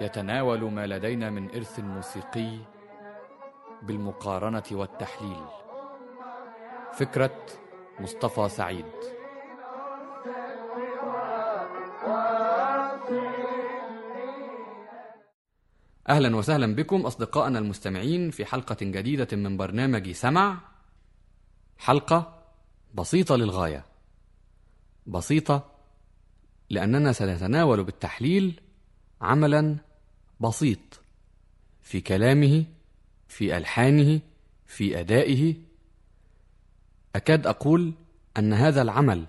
يتناول ما لدينا من إرث موسيقي بالمقارنة والتحليل. فكرة مصطفى سعيد. أهلا وسهلا بكم أصدقائنا المستمعين في حلقة جديدة من برنامج سمع. حلقة بسيطة للغاية. بسيطة لأننا سنتناول بالتحليل عملا بسيط. في كلامه في ألحانه في أدائه. أكاد أقول أن هذا العمل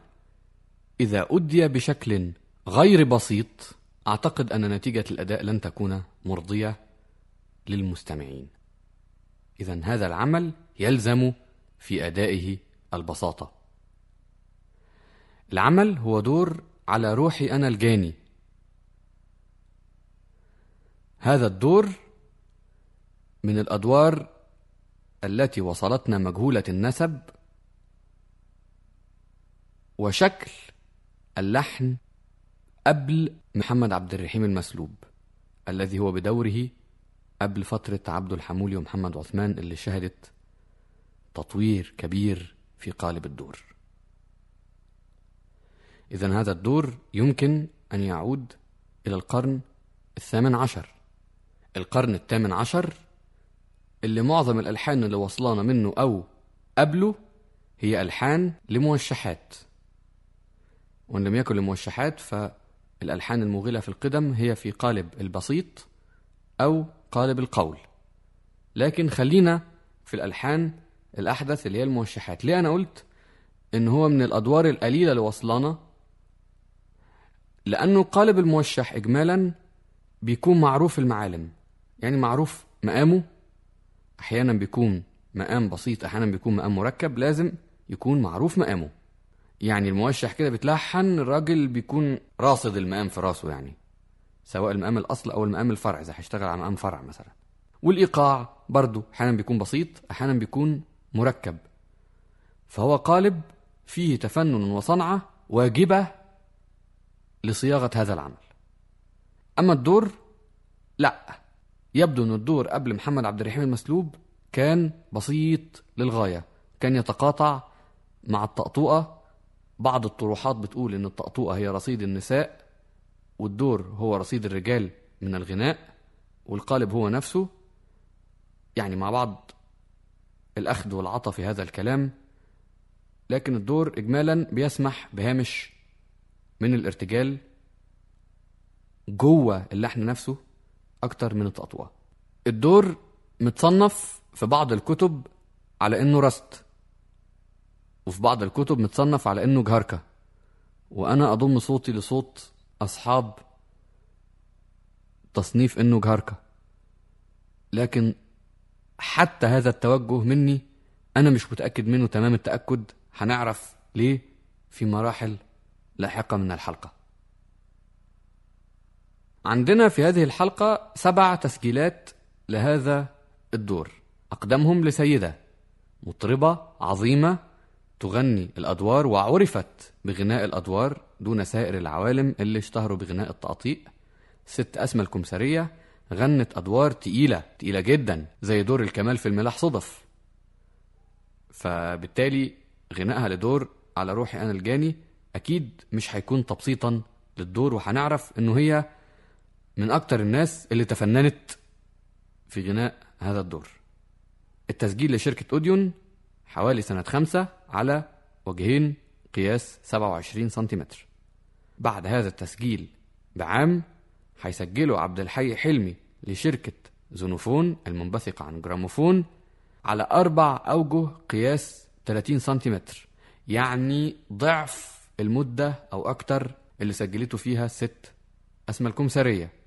إذا أدي بشكل غير بسيط أعتقد أن نتيجة الأداء لن تكون مرضية للمستمعين. إذا هذا العمل يلزم في أدائه البساطة. العمل هو دور على روحي أنا الجاني. هذا الدور من الأدوار التي وصلتنا مجهولة النسب وشكل اللحن قبل محمد عبد الرحيم المسلوب الذي هو بدوره قبل فترة عبد الحمولي ومحمد عثمان اللي شهدت تطوير كبير في قالب الدور. إذا هذا الدور يمكن أن يعود إلى القرن الثامن عشر. القرن الثامن عشر اللي معظم الألحان اللي وصلانا منه أو قبله هي ألحان لموشحات. وإن لم يكن لموشحات فالألحان الموغلة في القدم هي في قالب البسيط أو قالب القول. لكن خلينا في الألحان الأحدث اللي هي الموشحات. ليه أنا قلت إن هو من الأدوار القليلة اللي وصلانا لأنه قالب الموشح إجمالا بيكون معروف المعالم. يعني معروف مقامه أحيانا بيكون مقام بسيط أحيانا بيكون مقام مركب لازم يكون معروف مقامه. يعني الموشح كده بتلحن الراجل بيكون راصد المقام في راسه يعني سواء المقام الأصل أو المقام الفرع إذا هيشتغل على مقام فرع مثلا. والإيقاع برضه أحيانا بيكون بسيط أحيانا بيكون مركب. فهو قالب فيه تفنن وصنعة واجبة لصياغة هذا العمل. أما الدور لا. يبدو أن الدور قبل محمد عبد الرحيم المسلوب كان بسيط للغاية كان يتقاطع مع الطقطوقة. بعض الطروحات بتقول أن الطقطوقة هي رصيد النساء والدور هو رصيد الرجال من الغناء والقالب هو نفسه. يعني مع بعض الأخذ والعطى في هذا الكلام لكن الدور إجمالا بيسمح بهامش من الارتجال جوه اللحن نفسه. أكتر من التقطوع الدور متصنف في بعض الكتب على إنه رست وفي بعض الكتب متصنف على إنه جهركة. وأنا أضم صوتي لصوت أصحاب تصنيف إنه جهركة. لكن حتى هذا التوجه مني أنا مش متأكد منه تمام التأكد. هنعرف ليه؟ في مراحل لاحقة من الحلقة. عندنا في هذه الحلقة سبع تسجيلات لهذا الدور. أقدمهم لسيدة مطربة عظيمة تغني الأدوار وعرفت بغناء الأدوار دون سائر العوالم اللي اشتهروا بغناء التقطيع. ست أسمى الكمسارية غنت أدوار تقيلة تقيلة جدا زي دور الكمال في الملاح صدف. فبالتالي غنائها لدور على روحي أنا الجاني أكيد مش هيكون تبسيطا للدور وهنعرف إنه هي من أكتر الناس اللي تفننت في غناء هذا الدور. التسجيل لشركة أوديون حوالي سنة خمسة على وجهين قياس 27 سنتيمتر. بعد هذا التسجيل بعام هيسجله عبد الحي حلمي لشركة زونوفون المنبثقة عن جراموفون على أربع أوجه قياس 30 سنتيمتر يعني ضعف المدة أو أكتر اللي سجلته فيها الست أسمى الكمسارية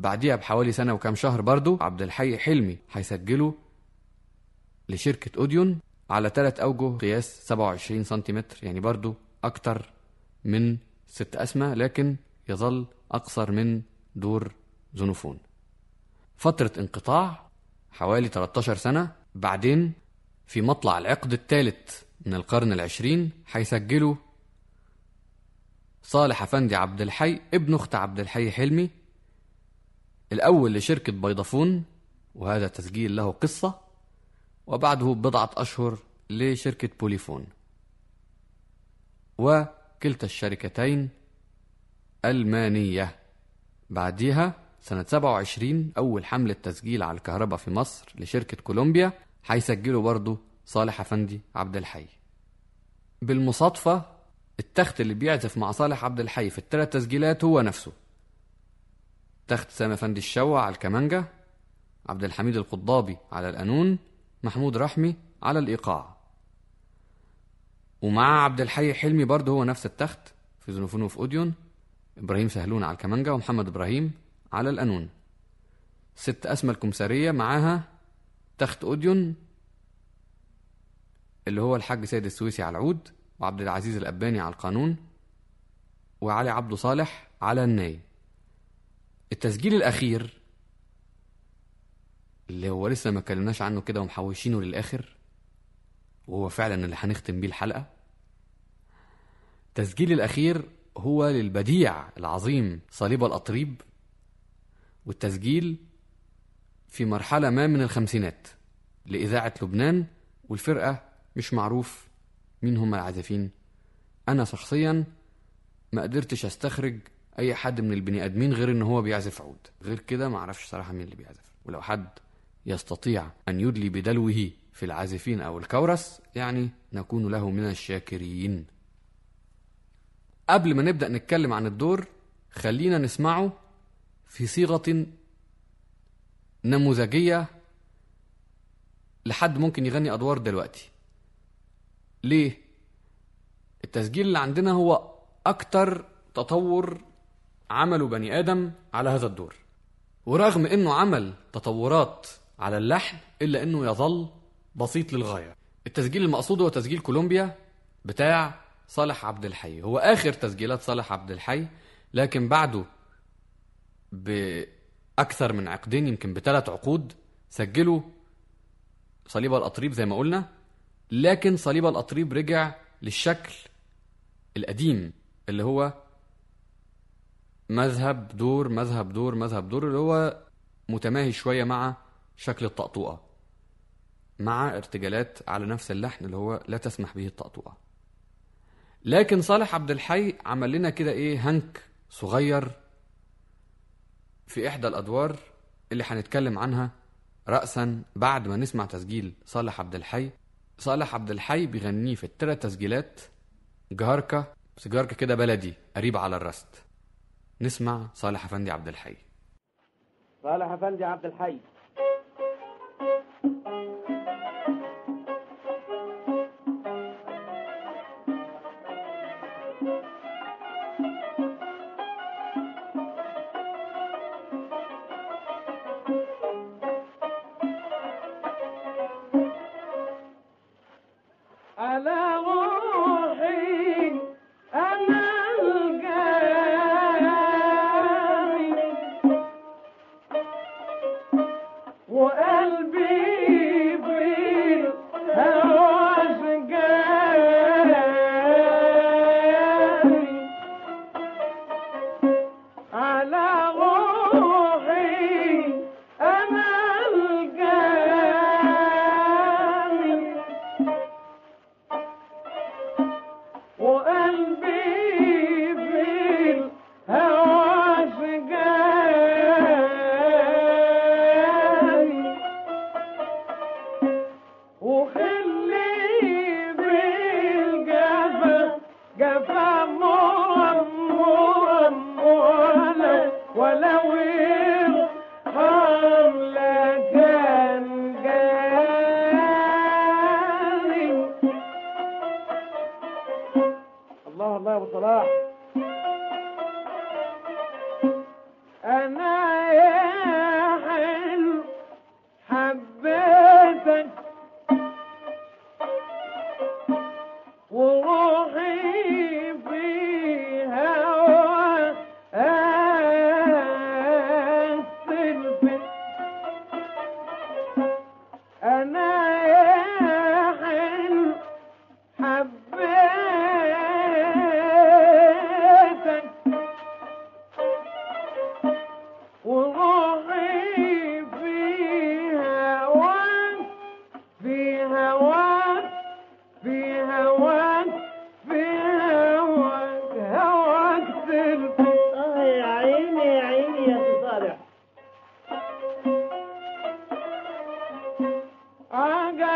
بعديها بحوالي سنة وكام شهر برضو عبد الحي حلمي هيسجله لشركة أوديون على ثلاث أوجه قياس 27 سنتيمتر يعني برضو أكتر من ست أسمة لكن يظل أقصر من دور زونوفون فترة انقطاع حوالي 13 سنة بعدين في مطلع العقد الثالث من القرن العشرين هيسجلوا صالح أفندي عبد الحي ابن أخت عبد الحي حلمي الأول لشركة بيضافون وهذا تسجيل له قصة وبعده بضعة أشهر لشركة بوليفون. وكلتا الشركتين ألمانية. بعديها سنة 27 أول حملة تسجيل على الكهرباء في مصر لشركة كولومبيا هيسجلوا برضه صالح أفندي عبد الحي. بالمصادفة التخت اللي بيعزف مع صالح عبد الحي في الثلاث تسجيلات هو نفسه. تخت سامي أفندي الشوا على الكمانجة عبد الحميد القضابي على القانون محمود رحمي على الإيقاع. ومع عبد الحي حلمي برضه هو نفس التخت في زنوفون وفي أوديون. إبراهيم سهلون على الكمانجة ومحمد إبراهيم على القانون ست أسمى الكمسارية معاها تخت أوديون اللي هو الحاج سيد السويسي على العود وعبد العزيز الأباني على القانون وعلي عبد صالح على الناي التسجيل الأخير اللي هو لسه ما كلمناش عنه كده ومحوشينه للآخر وهو فعلا اللي هنختم بيه الحلقة. التسجيل الأخير هو للبديع العظيم صليب الأطريب والتسجيل في مرحلة ما من الخمسينات لإذاعة لبنان والفرقة مش معروف مين هم العازفين. أنا شخصيا ما قدرتش أستخرج أي حد من البني آدمين غير إن هو بيعزف عود. غير كده ما أعرفش صراحة مين اللي بيعزف. ولو حد يستطيع أن يدلي بدلوه في العازفين أو الكورس يعني نكون له من الشاكرين. قبل ما نبدأ نتكلم عن الدور خلينا نسمعه في صيغة نموذجية لحد ممكن يغني أدوار دلوقتي. ليه؟ التسجيل اللي عندنا هو أكتر تطور عمله بني آدم على هذا الدور. ورغم إنه عمل تطورات على اللحن إلا إنه يظل بسيط للغاية. التسجيل المقصود هو تسجيل كولومبيا بتاع صالح عبد الحي. هو آخر تسجيلات صالح عبد الحي لكن بعده بأكثر من عقدين يمكن بثلاث عقود سجلوا صليب الأطريب زي ما قلنا. لكن صليب الأطريب رجع للشكل القديم اللي هو مذهب دور مذهب دور مذهب دور اللي هو متماهي شوية مع شكل الطقطوقة مع ارتجالات على نفس اللحن اللي هو لا تسمح به الطقطوقة لكن صالح عبد الحي عمل لنا كده إيه هنك صغير في إحدى الأدوار اللي هنتكلم عنها رأسا بعد ما نسمع تسجيل صالح عبد الحي. صالح عبد الحي بيغنيه في التلات تسجيلات جهركة بس جهركة كده بلدي قريب على الرست. نسمع صالح أفندي عبد الحي. صالح افندي عبد الحي.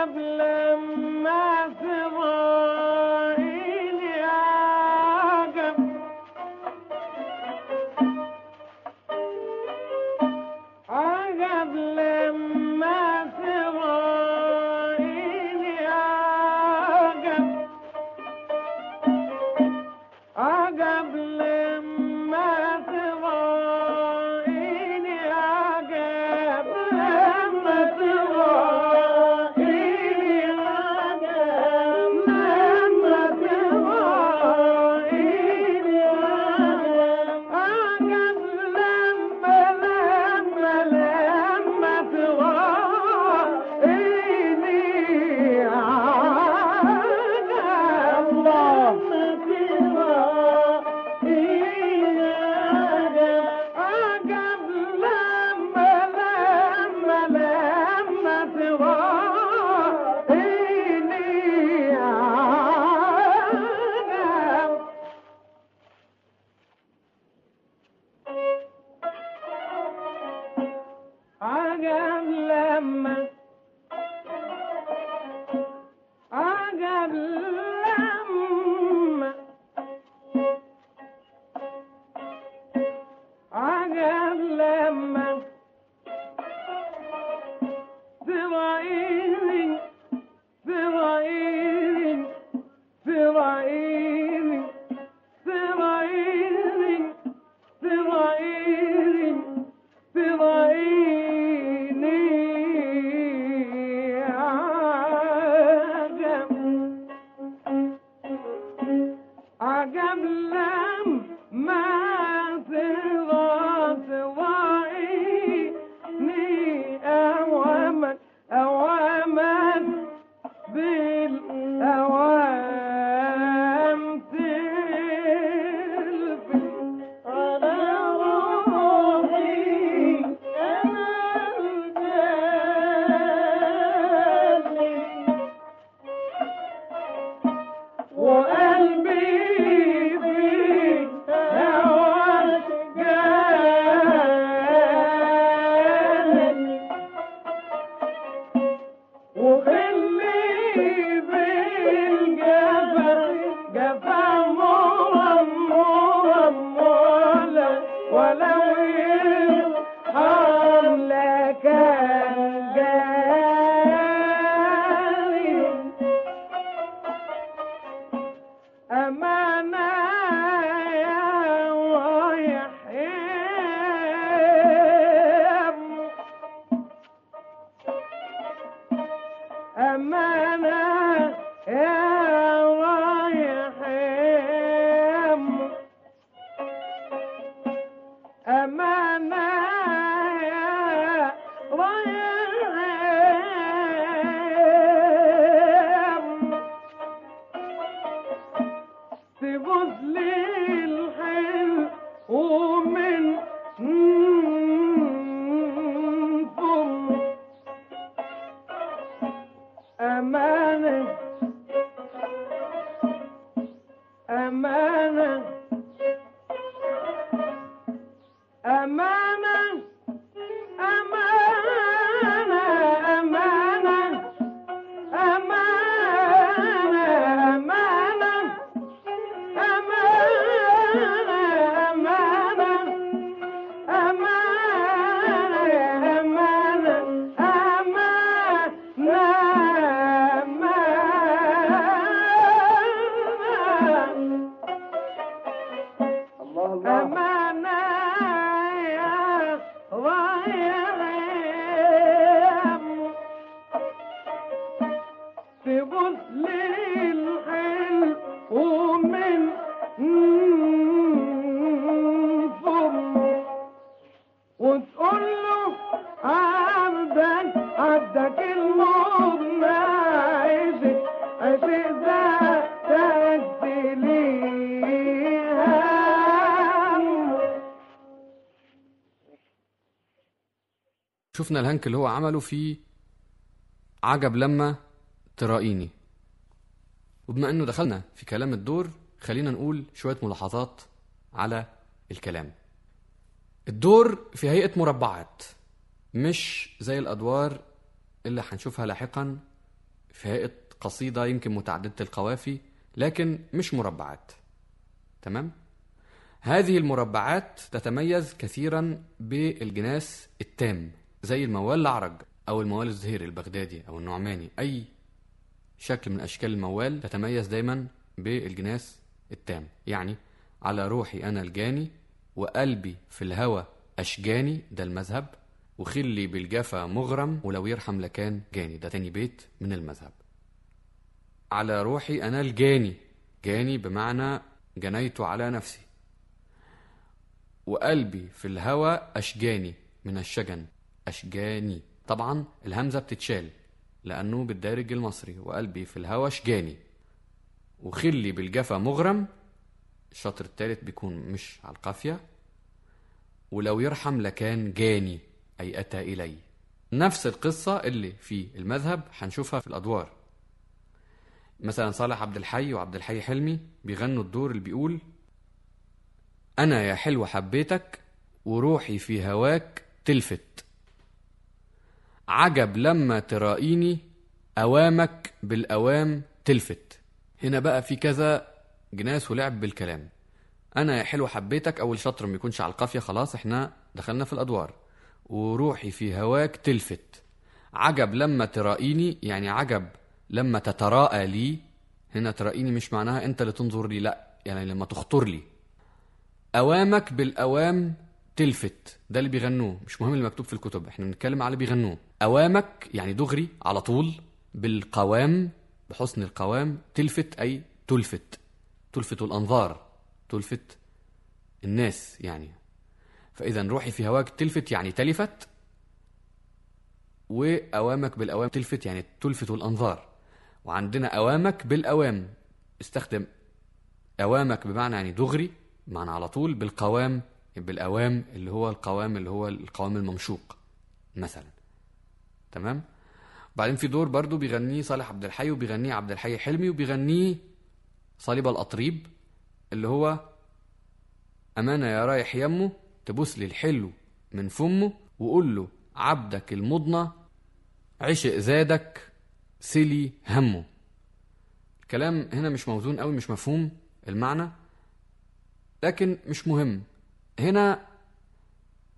عجب شفنا الهنك اللي هو عمله في عجب لما ترائيني. وبما إنه دخلنا في كلام الدور خلينا نقول شوية ملاحظات على الكلام. الدور في هيئة مربعات مش زي الأدوار اللي هنشوفها لاحقا في هيئة قصيدة يمكن متعددة القوافي لكن مش مربعات. تمام؟ هذه المربعات تتميز كثيرا بالجناس التام. زي الموال الأعرج أو الموال الزهيري البغدادي أو النعماني. أي شكل من أشكال الموال تتميز دايما بالجناس التام. يعني على روحي أنا الجاني وقلبي في الهوى أشجاني ده المذهب. وخلي بالجفا مغرم ولو يرحم لكان جاني ده تاني بيت من المذهب. على روحي أنا الجاني جاني بمعنى جنيت على نفسي. وقلبي في الهوى أشجاني من الشجن. أشجاني. طبعا الهمزة بتتشال لأنه بالدارج المصري وقلبي في الهوى أشجاني. وخلي بالجفا مغرم الشطر التالت بيكون مش على القافية. ولو يرحم لكان جاني أي أتى إلي. نفس القصة اللي في المذهب هنشوفها في الأدوار. مثلا صالح عبد الحي وعبد الحي حلمي بيغنوا الدور اللي بيقول أنا يا حلو حبيتك وروحي في هواك تلفت. عجب لما ترائيني أوامك بالأوام تلفت. هنا بقى في كذا جناس ولعب بالكلام. أنا يا حلو حبيتك أول شطر ما يكونش على القافية خلاص إحنا دخلنا في الأدوار. وروحي في هواك تلفت. عجب لما ترائيني يعني عجب لما تتراءى لي. هنا ترائيني مش معناها أنت اللي تنظر لي لأ يعني لما تخطر لي. أوامك بالأوام تلفت. ده اللي بيغنوه. مش مهم اللي مكتوب في الكتب. إحنا بنتكلم على اللي بيغنوه. أوامك يعني دغري على طول بالقوام بحسن القوام. تلفت أي تلفت. تلفت الأنظار. تلفت الناس يعني. فإذا روحي في هواك تلفت يعني تلفت. وأوامك بالأوام تلفت يعني تلفت الأنظار. وعندنا أوامك بالأوام. استخدم أوامك بمعنى يعني دغري معنى على طول بالقوام. بالأوام اللي هو القوام اللي هو القوام الممشوق مثلا. تمام؟ بعدين في دور برضو بيغنيه صالح عبد الحي وبيغنيه عبد الحي حلمي وبيغنيه صليب الأطريب اللي هو أمانة يا رايح يمه تبوس لي الحلو من فمه وقول له عبدك المضنى عشق زادك سلي همه. الكلام هنا مش موزون قوي مش مفهوم المعنى لكن مش مهم. هنا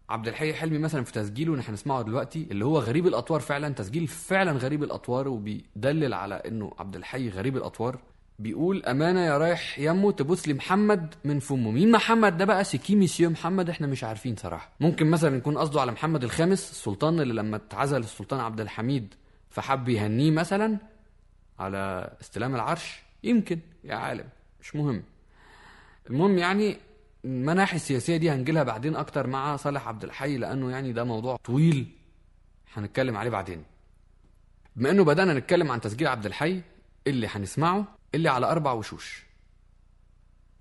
عبد الحي حلمي مثلا في تسجيله اللي هنسمعه دلوقتي اللي هو غريب الأطوار فعلا تسجيل فعلا غريب الأطوار وبيدلل على إنه عبد الحي غريب الأطوار. بيقول أمانة يا رايح يمه تبوس لي محمد من فمه. مين محمد ده بقى؟ سيكي ميسيو محمد إحنا مش عارفين صراحة. ممكن مثلا يكون قصده على محمد الخامس السلطان اللي لما اتعزل السلطان عبد الحميد فحب يهنيه مثلا على استلام العرش. يمكن يا عالم مش مهم. المهم يعني المناحي السياسية دي هنجيلها بعدين أكتر مع صالح عبد الحي لأنه يعني ده موضوع طويل هنتكلم عليه بعدين. بما إنه بدأنا نتكلم عن تسجيل عبد الحي اللي هنسمعه اللي على أربع وشوش.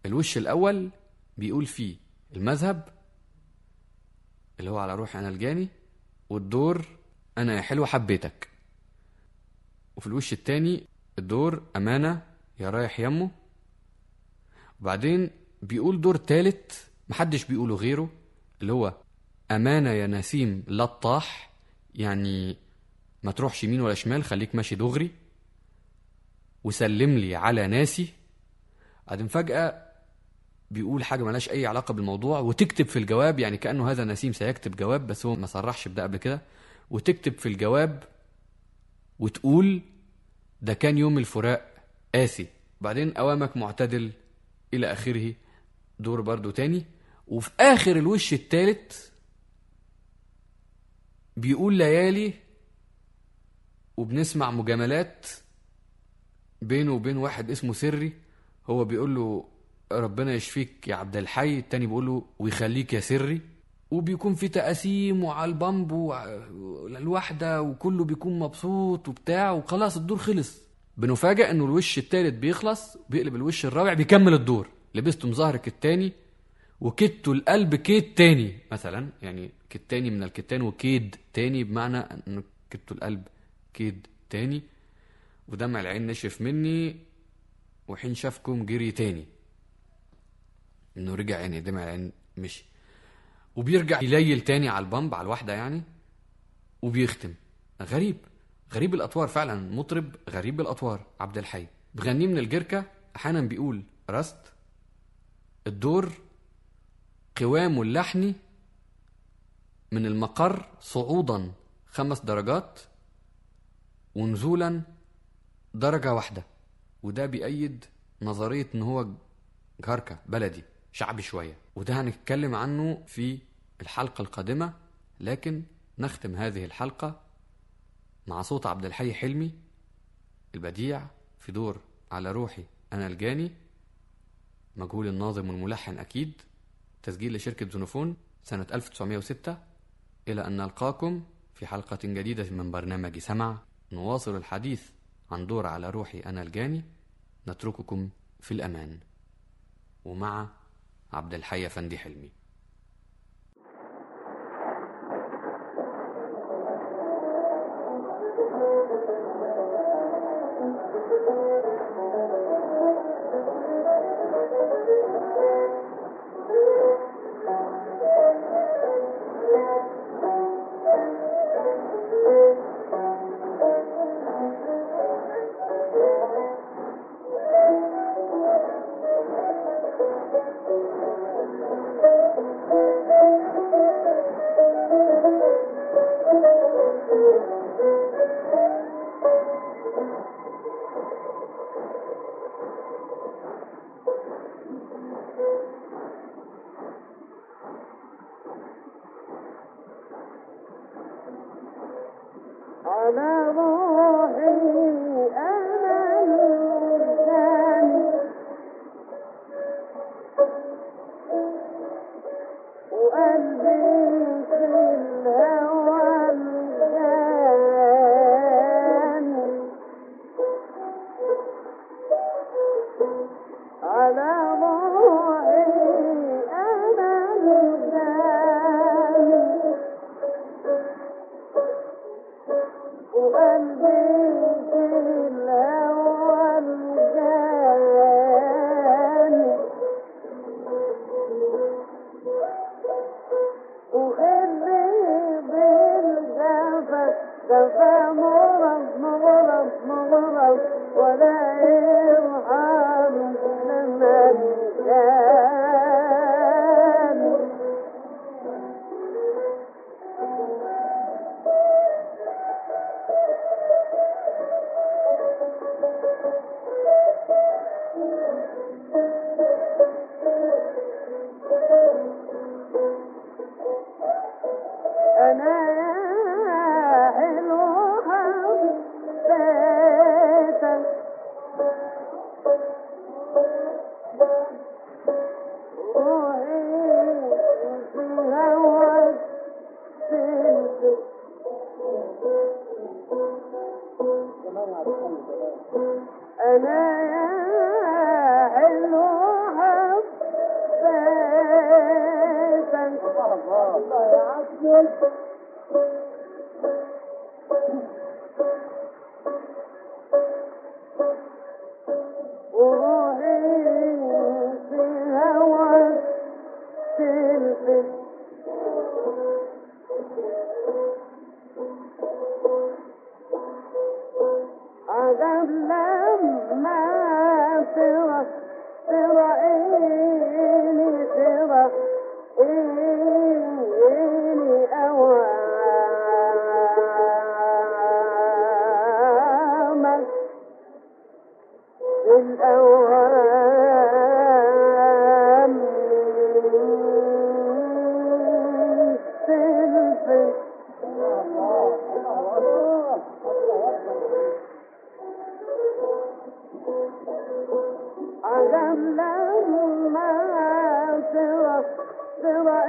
الوش الأول بيقول فيه المذهب اللي هو على روحي أنا الجاني والدور أنا يا حلو حبيتك وفي الوش التاني الدور أمانة يا رايح يمه. وبعدين بيقول دور تالت محدش بيقوله غيره اللي هو أمانة يا نسيم لطاح يعني ما تروحش يمين ولا شمال خليك ماشي دغري وسلم لي على ناسي. بعدين فجأة بيقول حاجة ملهاش أي علاقة بالموضوع وتكتب في الجواب يعني كأنه هذا نسيم سيكتب جواب بس هو ما صرحش بده قبل كده وتكتب في الجواب وتقول ده كان يوم الفراق قاسي. بعدين أوامك معتدل إلى آخره. دور برضو تاني. وفي آخر الوش التالت بيقول ليالي وبنسمع مجاملات بينه وبين واحد اسمه سري. هو بيقول له ربنا يشفيك يا عبد الحي. التاني بيقول له ويخليك يا سري. وبيكون في تقاسيم وعلى البامب والواحدة وكله بيكون مبسوط وبتاع وخلاص الدور خلص. بنفاجئ إنه الوش التالت بيخلص بيقلب الوش الرابع بيكمل الدور. لبستم ظهرك التاني وكدتوا القلب كيت تاني مثلا يعني كتاني من الكتان وكيد تاني بمعنى انه كدت القلب كيد تاني ودمع العين نشف مني وحين شافكم جري تاني. إنه رجع يعني دمع العين مشي. وبيرجع يليل تاني على البامب على الواحدة يعني وبيختم. غريب غريب الأطوار فعلا مطرب غريب الأطوار عبد الحي. بغنيه من الجركة أحيانا بيقول رست الدور قوامه اللحني من المقر صعودا خمس درجات ونزولا درجة واحدة. وده بيأيد نظرية إن هو جهركة بلدي شعبي شوية. وده هنتكلم عنه في الحلقة القادمة لكن نختم هذه الحلقة مع صوت عبد الحي حلمي البديع في دور على روحي أنا الجاني. مجهول الناظم والملحن أكيد تسجيل لشركة زونوفون سنة 1906 إلى أن نلقاكم في حلقة جديدة من برنامج سمع. نواصل الحديث عن دور على روحي أنا الجاني. نترككم في الأمان. ومع عبد الحي فندي حلمي. to the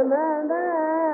أمانة يا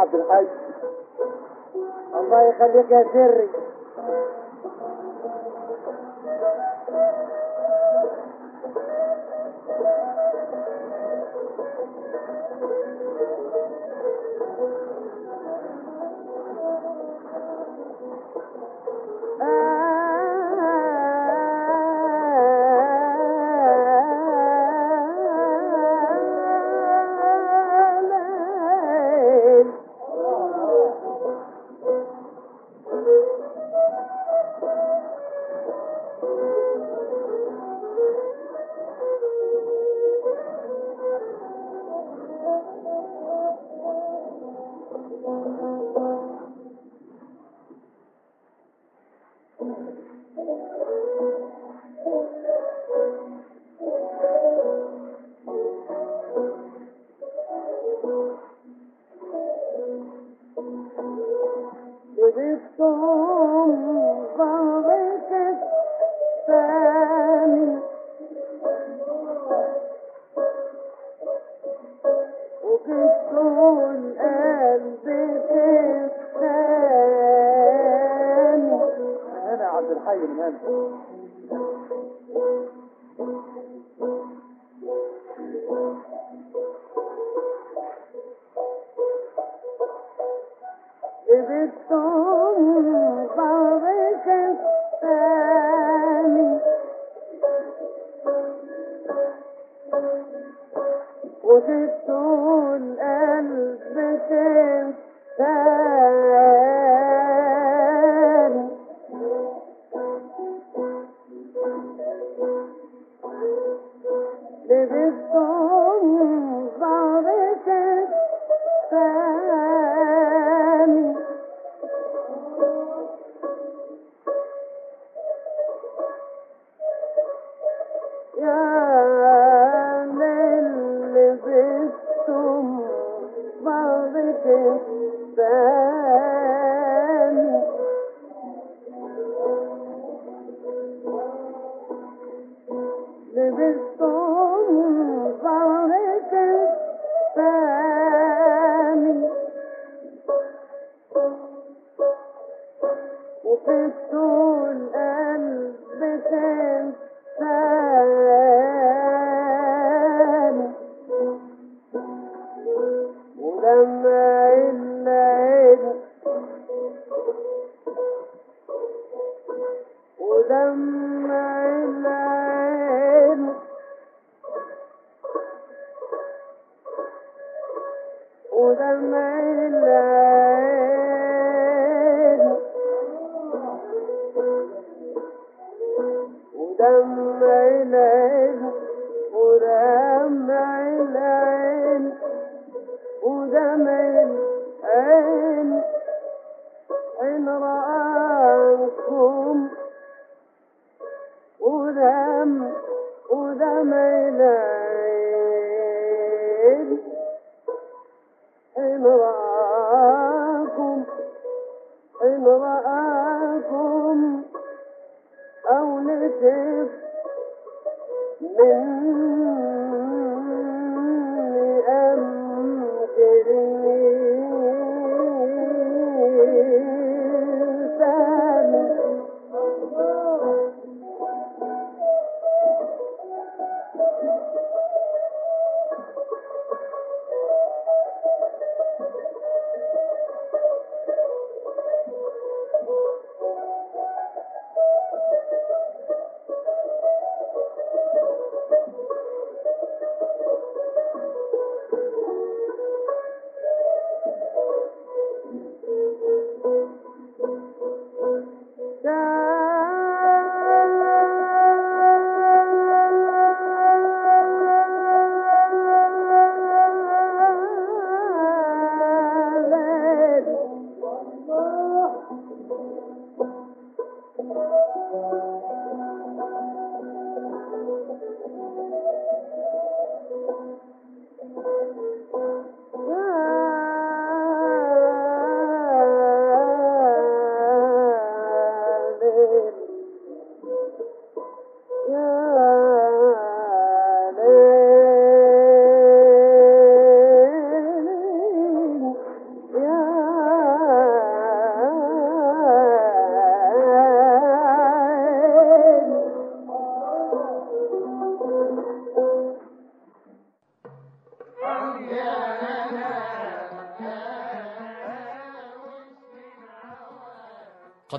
عبد الحاج. الله يخليك يا سري.